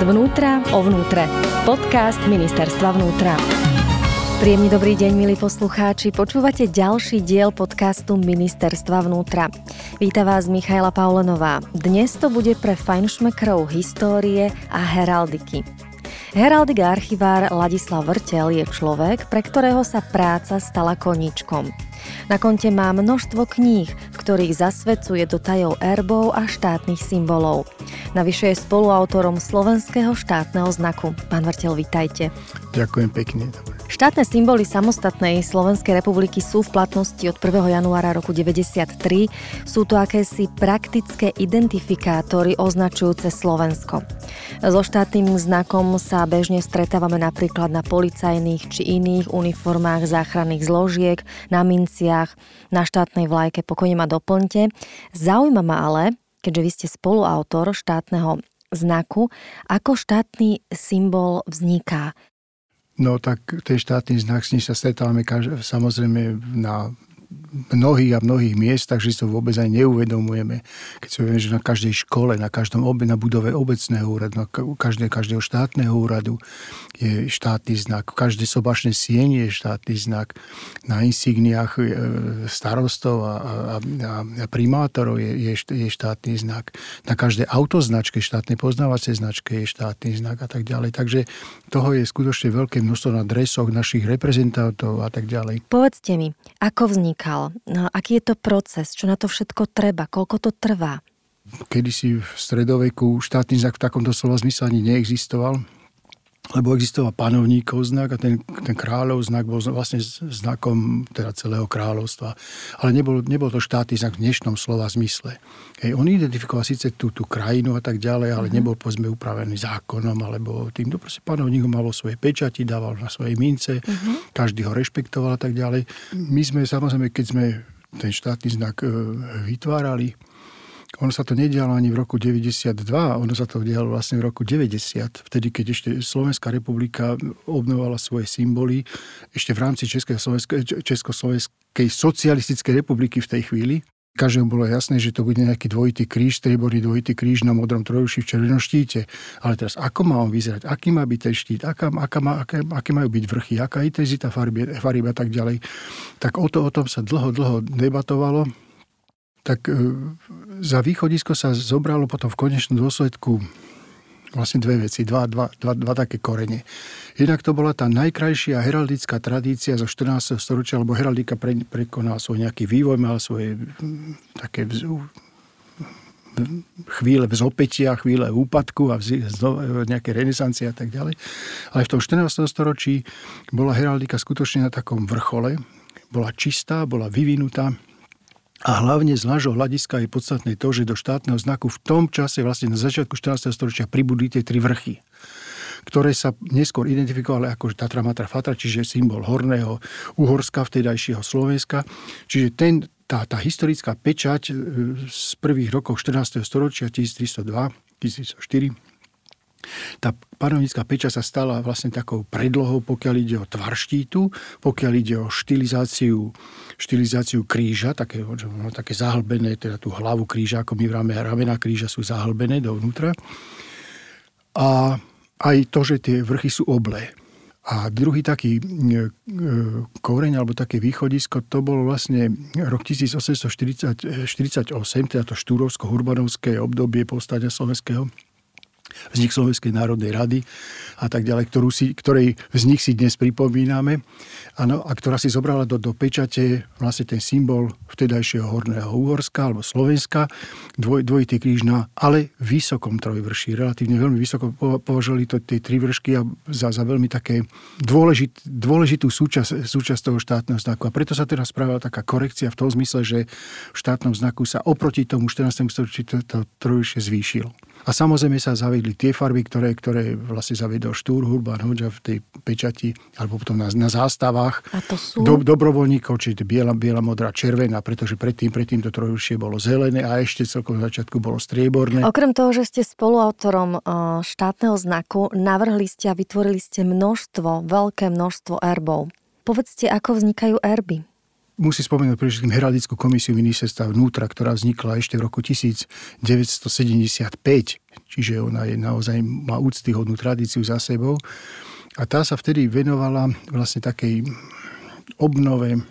Zvnútra o vnútre. Podcast Ministerstva vnútra. Príjemný dobrý deň, milí poslucháči. Počúvate ďalší diel podcastu Ministerstva vnútra. Víta vás Michaela Paulenová. Dnes to bude pre fajnšmekrov histórie a heraldiky. Heraldik a archivár Ladislav Vrtel je človek, pre ktorého sa práca stala koničkom. Na konte má množstvo kníh, v ktorých zasvedcuje do tajov erbov a štátnych symbolov. Navyše je spoluautorom slovenského štátneho znaku. Pán Vrtel, vitajte. Ďakujem pekne. Štátne symboly samostatnej Slovenskej republiky sú v platnosti od 1. januára roku 1993. Sú to akési praktické identifikátory označujúce Slovensko. So štátnym znakom sa bežne stretávame napríklad na policajných či iných uniformách záchranných zložiek, na minciach, na štátnej vlajke, pokojne ma doplňte. Zaujíma ma ale, keďže vy ste spoluautor štátneho znaku, ako štátny symbol vzniká. No tak ten štátny znak, s ním sa stretávame samozrejme na mnohých a mnohých miestach, že si to vôbec aj neuvedomujeme. Keď si uvedomíme, že na každej škole, na každom obe, na budove obecného úradu, na každé, každého štátneho úradu je štátny znak. V každej sobašnej sieni je štátny znak. Na insigniách e, starostov a, a, a primátorov je, je, je štátny znak. Na každej autoznačke, štátnej poznávacej značke je štátny znak a tak ďalej. Takže toho je skutočne veľké množstvo na dresoch našich reprezentantov a tak ďalej. Povedzte mi, ako vznik vznikal? No, aký je to proces? Čo na to všetko treba? Koľko to trvá? Kedy si v stredoveku štátny znak v takomto slova zmysle ani neexistoval lebo existoval panovníkov znak a ten, ten kráľov znak bol vlastne znakom teda celého kráľovstva. Ale nebol, nebol to štátny znak v dnešnom slova zmysle. Hej, on identifikoval síce tú, tú krajinu a tak ďalej, ale mm-hmm. nebol povedzme upravený zákonom alebo týmto proste panovník mal svoje pečati, dával na svoje mince, mm-hmm. každý ho rešpektoval a tak ďalej. My sme samozrejme, keď sme ten štátny znak e, vytvárali, ono sa to nedialo ani v roku 92, ono sa to dialo vlastne v roku 90, vtedy, keď ešte Slovenská republika obnovala svoje symboly, ešte v rámci Československej socialistickej republiky v tej chvíli. Každému bolo jasné, že to bude nejaký dvojitý kríž, strieborný dvojitý kríž na modrom trojuši v červenom štíte. Ale teraz, ako má on vyzerať? Aký má byť ten štít? Aká, aká má, aké, aké majú byť vrchy? Aká intenzita farby, farby a tak ďalej? Tak o, to, o tom sa dlho, dlho debatovalo tak e, za východisko sa zobralo potom v konečnom dôsledku vlastne dve veci, dva, dva, dva, dva také korene. Jednak to bola tá najkrajšia heraldická tradícia zo 14. storočia, lebo heraldika pre, prekonala svoj nejaký vývoj, mala svoje také vz, chvíle vzopetia, chvíle úpadku a vz, nejaké renesancie a tak ďalej. Ale v tom 14. storočí bola heraldika skutočne na takom vrchole, bola čistá, bola vyvinutá, a hlavne z nášho hľadiska je podstatné to, že do štátneho znaku v tom čase, vlastne na začiatku 14. storočia, pribudli tie tri vrchy ktoré sa neskôr identifikovali ako Tatra Matra Fatra, čiže symbol horného Uhorska, vtedajšieho Slovenska. Čiže ten, tá, tá historická pečať e, z prvých rokov 14. storočia 1302, 1304 tá panovnická peča sa stala vlastne takou predlohou, pokiaľ ide o tvar štítu, pokiaľ ide o štilizáciu, štilizáciu kríža, také, no, také zahlbené, teda tú hlavu kríža, ako my vráme ramena kríža, sú zahlbené dovnútra. A aj to, že tie vrchy sú oblé. A druhý taký e, e, koreň alebo také východisko, to bol vlastne rok 1848, teda to štúrovsko-hurbanovské obdobie povstania slovenského vznik Slovenskej národnej rady a tak ďalej, ktorú si, ktorej vznik si dnes pripomíname ano, a ktorá si zobrala do, do pečate vlastne ten symbol vtedajšieho Horného Uhorska alebo Slovenska, dvoj, dvojitý kríž na ale vysokom trojvrší, relatívne veľmi vysoko považovali to tie tri vršky a za, za veľmi také dôležit, dôležitú súčasť, súčasť toho štátneho znaku. A preto sa teraz spravila taká korekcia v tom zmysle, že v štátnom znaku sa oproti tomu 14. storočí to, to trojvršie zvýšilo. A samozrejme sa zavedli tie farby, ktoré, ktoré vlastne zavedol Štúr, Hurban, Hoďa v tej pečati, alebo potom na, na zástavách A to sú? Do, dobrovoľníkov, čiže biela, biela, modrá, červená, pretože predtým, predtým to trojušie bolo zelené a ešte celkom na začiatku bolo strieborné. Okrem toho, že ste spoluautorom štátneho znaku, navrhli ste a vytvorili ste množstvo, veľké množstvo erbov. Povedzte, ako vznikajú erby? Musí spomenúť predovšetkým heraldickú komisiu ministerstva vnútra, ktorá vznikla ešte v roku 1975, čiže ona je naozaj, má úctyhodnú tradíciu za sebou. A tá sa vtedy venovala vlastne takej obnove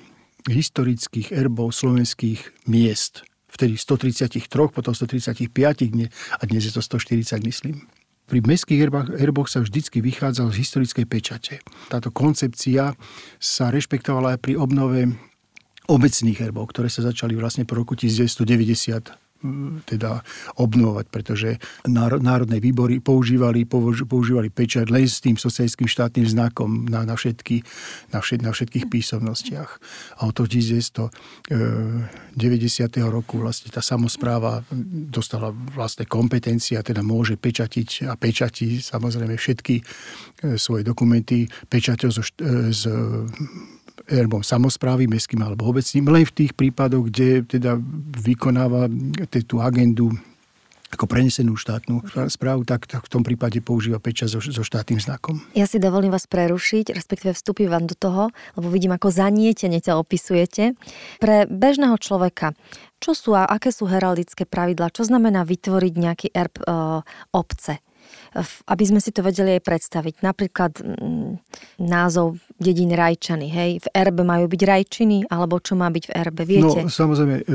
historických erbov slovenských miest. Vtedy 133, potom 135 a dnes je to 140, myslím. Pri mestských erboch, sa vždycky vychádzal z historickej pečate. Táto koncepcia sa rešpektovala aj pri obnove obecných erbov, ktoré sa začali vlastne po roku 1990 teda obnovať, pretože národné výbory používali, používali pečať len s tým socialistickým štátnym znakom na, na, všetky, na, všet, na všetkých písomnostiach. A od toho 1990. roku vlastne tá samozpráva dostala vlastné kompetencie a teda môže pečatiť a pečati samozrejme všetky e, svoje dokumenty pečaťou zo, e, z erbom samozprávy, mestským alebo obecným, len v tých prípadoch, kde teda vykonáva tú agendu ako prenesenú štátnu správu, tak, tak v tom prípade používa pečať so, so štátnym znakom. Ja si dovolím vás prerušiť, respektíve vstúpiť vám do toho, lebo vidím, ako zanietene to opisujete. Pre bežného človeka, čo sú a aké sú heraldické pravidlá? Čo znamená vytvoriť nejaký erb e, obce? Aby sme si to vedeli aj predstaviť. Napríklad mm, názov dedín Rajčany, hej, v erbe majú byť Rajčiny, alebo čo má byť v erbe, viete? No, samozrejme, e,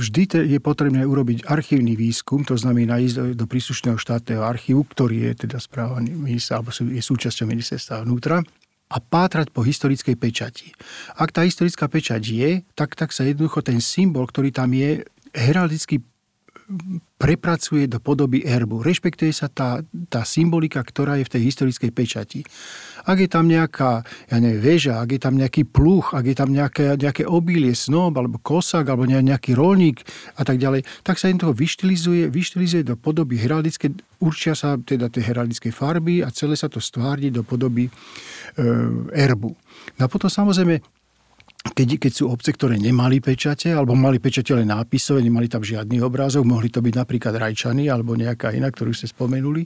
vždy je potrebné urobiť archívny výskum, to znamená ísť do, do príslušného štátneho archívu, ktorý je teda správaný alebo je súčasťou ministerstva vnútra a pátrať po historickej pečati. Ak tá historická pečať je, tak, tak sa jednoducho ten symbol, ktorý tam je, heraldicky prepracuje do podoby erbu. Rešpektuje sa tá, tá symbolika, ktorá je v tej historickej pečati. Ak je tam nejaká, ja neviem, väža, ak je tam nejaký pluch, ak je tam nejaké, nejaké obilie, snob, alebo kosak, alebo nejaký rolník a tak ďalej, tak sa im toho vyštilizuje, vyštilizuje do podoby heraldické, určia sa teda tie heraldické farby a celé sa to stvárni do podoby e, erbu. No a potom samozrejme keď, keď sú obce, ktoré nemali pečate, alebo mali pečate len nápisové, nemali tam žiadny obrázok, mohli to byť napríklad Rajčany alebo nejaká iná, ktorú ste spomenuli,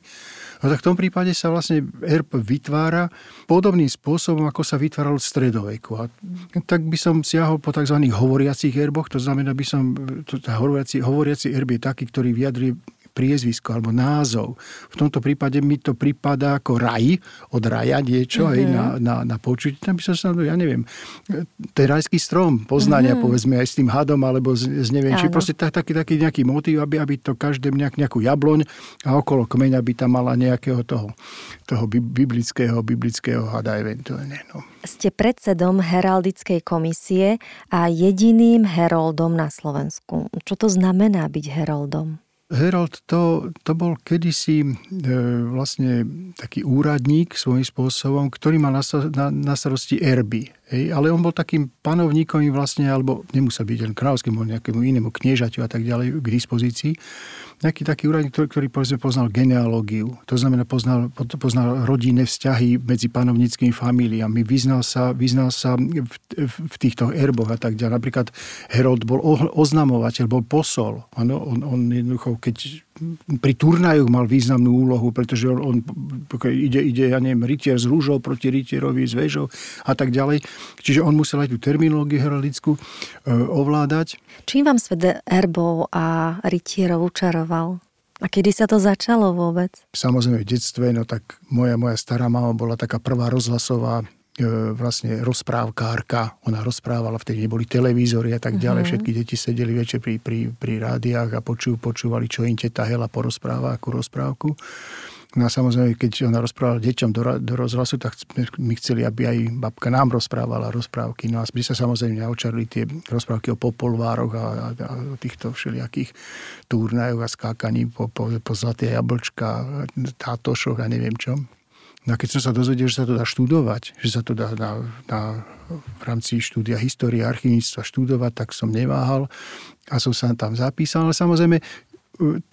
no tak v tom prípade sa vlastne erb vytvára podobným spôsobom, ako sa vytváral v stredoveku. A tak by som siahol po tzv. hovoriacich erboch, to znamená, by som, to, hovoriaci, hovoriaci erb je taký, ktorý vyjadrí priezvisko alebo názov. V tomto prípade mi to prípada ako raj, od raja niečo mm-hmm. aj na, na, na počutie. Tam by som sa, ja neviem, ten rajský strom poznania, mm-hmm. povedzme aj s tým hadom alebo z, z neviem, či proste tak, taký, taký nejaký motív, aby, aby to každé nejak, nejakú jabloň a okolo kmeňa by tam mala nejakého toho, toho biblického, biblického hada eventuálne. No. Ste predsedom heraldickej komisie a jediným heroldom na Slovensku. Čo to znamená byť heroldom? Herold to, to bol kedysi e, vlastne taký úradník svojím spôsobom, ktorý mal na, na, na starosti erby. Hej, ale on bol takým panovníkom vlastne, alebo nemusel byť len kráľovským, nejakému inému kniežaťu a tak ďalej k dispozícii nejaký taký úradník, ktorý, ktorý povedzme, poznal genealógiu. To znamená, poznal, poznal rodinné vzťahy medzi panovníckými familiami, vyznal sa, vyznal sa v, v, týchto erboch a tak ďalej. Napríklad Herold bol oznamovateľ, bol posol. Ano, on, on jednoducho, keď pri turnajoch mal významnú úlohu, pretože on, on ide, ide, ja neviem, rytier s rúžou proti rytierovi s väžou a tak ďalej. Čiže on musel aj tú terminológiu heraldickú e, ovládať. Čím vám svet erbov a rytierov učaroval? A kedy sa to začalo vôbec? Samozrejme v detstve, no tak moja, moja stará mama bola taká prvá rozhlasová vlastne rozprávkárka. Ona rozprávala, vtedy neboli televízory a tak ďalej. Uh-huh. Všetky deti sedeli večer pri, pri, pri rádiách a počú, počúvali, čo im teta Hela porozpráva, akú rozprávku. No a samozrejme, keď ona rozprávala deťom do, do rozhlasu, tak my chceli, aby aj babka nám rozprávala rozprávky. No a by sa samozrejme naočarili tie rozprávky o popolvároch a, a, a o týchto všelijakých turnajoch a skákaní po, po, po zlaté jablčka, tátošoch a neviem čom. No a keď som sa dozvedel, že sa to dá študovať, že sa to dá na, na, v rámci štúdia histórie archivníctva študovať, tak som neváhal a som sa tam zapísal. Ale samozrejme,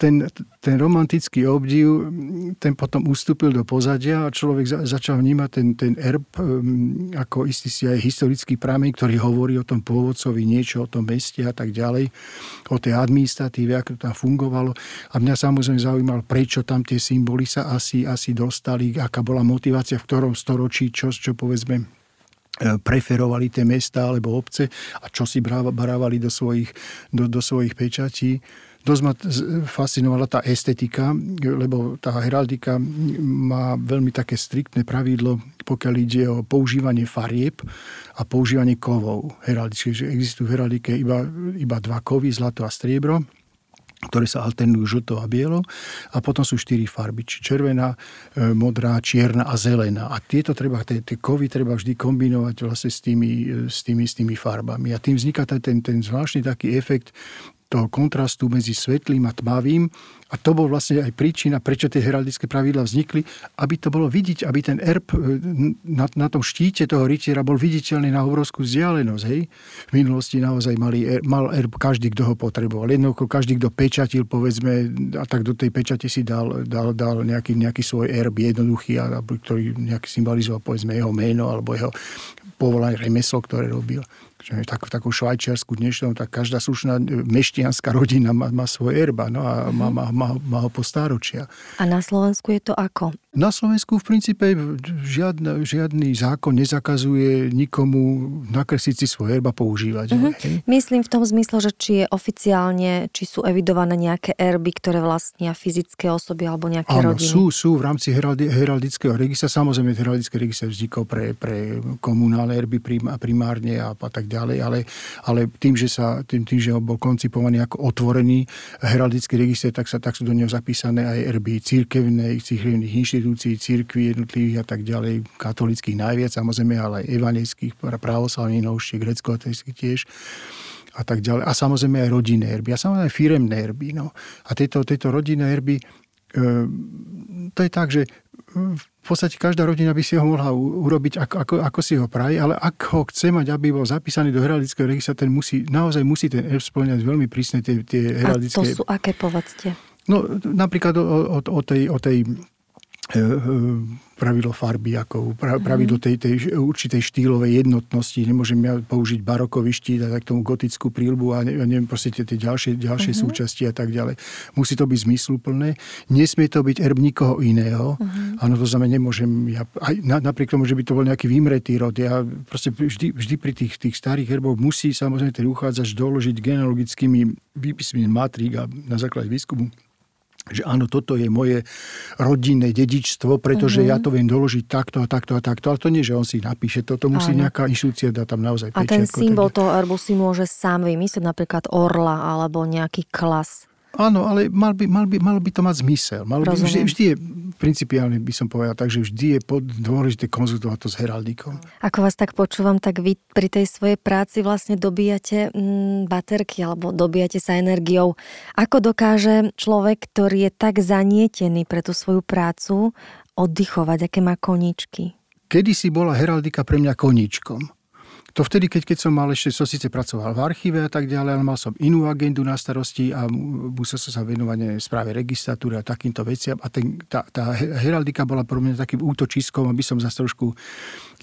ten, ten romantický obdiv, ten potom ustúpil do pozadia a človek za, začal vnímať ten, ten erb um, ako istý si aj historický prameň, ktorý hovorí o tom pôvodcovi niečo, o tom meste a tak ďalej, o tej administratíve, ako to tam fungovalo. A mňa samozrejme zaujímalo, prečo tam tie symboly sa asi, asi dostali, aká bola motivácia, v ktorom storočí, čo, čo povedzme preferovali tie mesta alebo obce a čo si barávali do svojich, do, do svojich pečatí dosť ma fascinovala tá estetika, lebo tá heraldika má veľmi také striktné pravidlo, pokiaľ ide o používanie farieb a používanie kovov heraldické. Že existujú v heraldike iba, iba dva kovy, zlato a striebro ktoré sa alternujú žlto a bielo. A potom sú štyri farby, či červená, e, modrá, čierna a zelená. A tieto treba, tie, tie kovy treba vždy kombinovať vlastne s tými, e, s tými, s tými farbami. A tým vzniká ten, ten zvláštny taký efekt toho kontrastu medzi svetlým a tmavým. A to bol vlastne aj príčina, prečo tie heraldické pravidla vznikli, aby to bolo vidieť, aby ten erb e, na, na tom štíte toho rytiera bol viditeľný na obrovskú vzdialenosť. Hej? V minulosti naozaj mali, er, mal erb každý, kto ho potreboval. Jednoducho každý, kto pečatil, povedzme, a tak do tej pečate si dal, dal, dal nejaký, nejaký svoj erb jednoduchý, ktorý nejaký symbolizoval, povedzme, jeho meno alebo jeho povolanie, remeslo, ktoré robil že tak, takú švajčiarsku dnešnou, tak každá slušná meštianská rodina má, má svoj erba no a má, má, má, má ho po stáročia. A na Slovensku je to ako? Na Slovensku v princípe žiadny, žiadny zákon nezakazuje nikomu nakresliť si svoj erba používať. Uh-huh. Myslím v tom zmysle, že či je oficiálne, či sú evidované nejaké erby, ktoré vlastnia fyzické osoby alebo nejaké Áno, rodiny. sú, sú v rámci heraldi, heraldického registra. Samozrejme, heraldický register vznikol pre, pre komunálne erby primárne a, a tak ďalej, ale, ale tým, že sa, tým, tým, že bol koncipovaný ako otvorený heraldický register, tak, sa, tak sú do neho zapísané aj erby církevnej, církevných inštitúcií, církví jednotlivých a tak ďalej, katolických najviac, samozrejme, ale aj evangelických, pravoslavných, novšie, grecko tiež a tak ďalej. A samozrejme aj rodinné erby. A samozrejme aj firemné erby. No. A tieto, tieto rodinné erby, e, to je tak, že v podstate každá rodina by si ho mohla urobiť, ako, ako, ako si ho praje, ale ak ho chce mať, aby bol zapísaný do heraldického registra, ten musí, naozaj musí ten erb splňať veľmi prísne tie, tie heraldické... A to sú aké, povedzte? No, napríklad o, o, o tej, o tej e, e, pravidlo farby, ako pravidlo mhm. tej, tej určitej štýlovej jednotnosti. Nemôžem ja použiť barokový štít a tak tomu gotickú prílbu a neviem, proste tie, tie ďalšie, ďalšie uh-huh. súčasti a tak ďalej. Musí to byť zmysluplné. Nesmie to byť erb nikoho iného. Uh-huh. Áno, to znamená, nemôžem, ja, aj na, napriek tomu, že by to bol nejaký vymretý rod, ja proste vždy, vždy pri tých, tých starých herboch musí samozrejme ten uchádzač doložiť genealogickými výpismi matrík a na základe výskumu že áno, toto je moje rodinné dedičstvo, pretože mm-hmm. ja to viem doložiť takto a takto a takto. Ale to nie, že on si napíše, toto musí áno. nejaká inštitúcia dať tam naozaj A ten symbol toho erbu si môže sám vymyslieť, napríklad orla alebo nejaký klas. Áno, ale mal by, mal by, mal by to mať zmysel. Mal by, vždy, vždy je, principiálne by som povedal, takže vždy je pod, dôležité konzultovať to s heraldikom. Ako vás tak počúvam, tak vy pri tej svojej práci vlastne dobíjate mm, baterky alebo dobíjate sa energiou. Ako dokáže človek, ktorý je tak zanietený pre tú svoju prácu, oddychovať, aké má koničky? Kedy si bola heraldika pre mňa koníčkom. To vtedy, keď, keď som mal ešte, som síce pracoval v archíve a tak ďalej, ale mal som inú agendu na starosti a musel som sa venovať správe registratúry a takýmto veciam. A ten, tá, tá heraldika bola pro mňa takým útočiskom, aby som zase trošku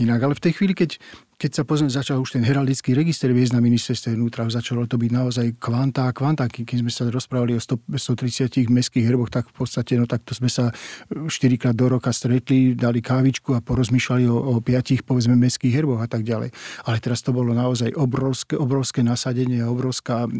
inak. Ale v tej chvíli, keď keď sa pozriem, začal už ten heraldický register viesť na ministerstve vnútra, začalo to byť naozaj kvanta a kvanta. Keď sme sa rozprávali o 100, 130 mestských herboch, tak v podstate, no takto sme sa 4 krát do roka stretli, dali kávičku a porozmýšľali o, o 5, povedzme, mestských herboch a tak ďalej. Ale teraz to bolo naozaj obrovské, obrovské nasadenie a obrovská,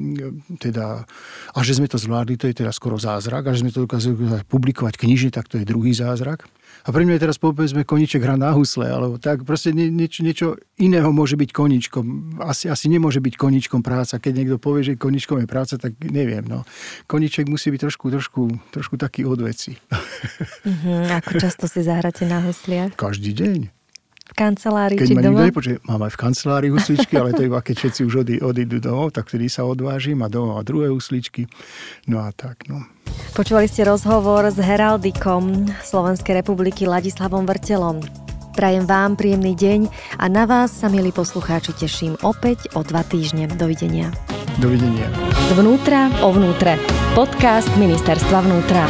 teda, a že sme to zvládli, to je teda skoro zázrak, a že sme to dokázali publikovať knižne, tak to je druhý zázrak. A pre mňa je teraz povedzme koniček hra na husle, alebo tak proste nie, niečo, niečo iného môže byť koničkom. Asi, asi nemôže byť koničkom práca. Keď niekto povie, že koničkom je práca, tak neviem. No. Koniček musí byť trošku, trošku, trošku taký odveci. Uh-huh. Ako často si zahráte na husliach? Každý deň. V kancelárii keď či ma doma? Nepočuť, mám aj v kancelárii husličky, ale to iba keď všetci už odí, odídu domov, tak vtedy sa odvážim a doma má druhé husličky. No a tak, no. Počúvali ste rozhovor s heraldikom Slovenskej republiky Ladislavom Vrtelom. Prajem vám príjemný deň a na vás sa, milí poslucháči, teším opäť o dva týždne. Dovidenia. Dovidenia. Zvnútra o vnútre. Podcast Ministerstva vnútra.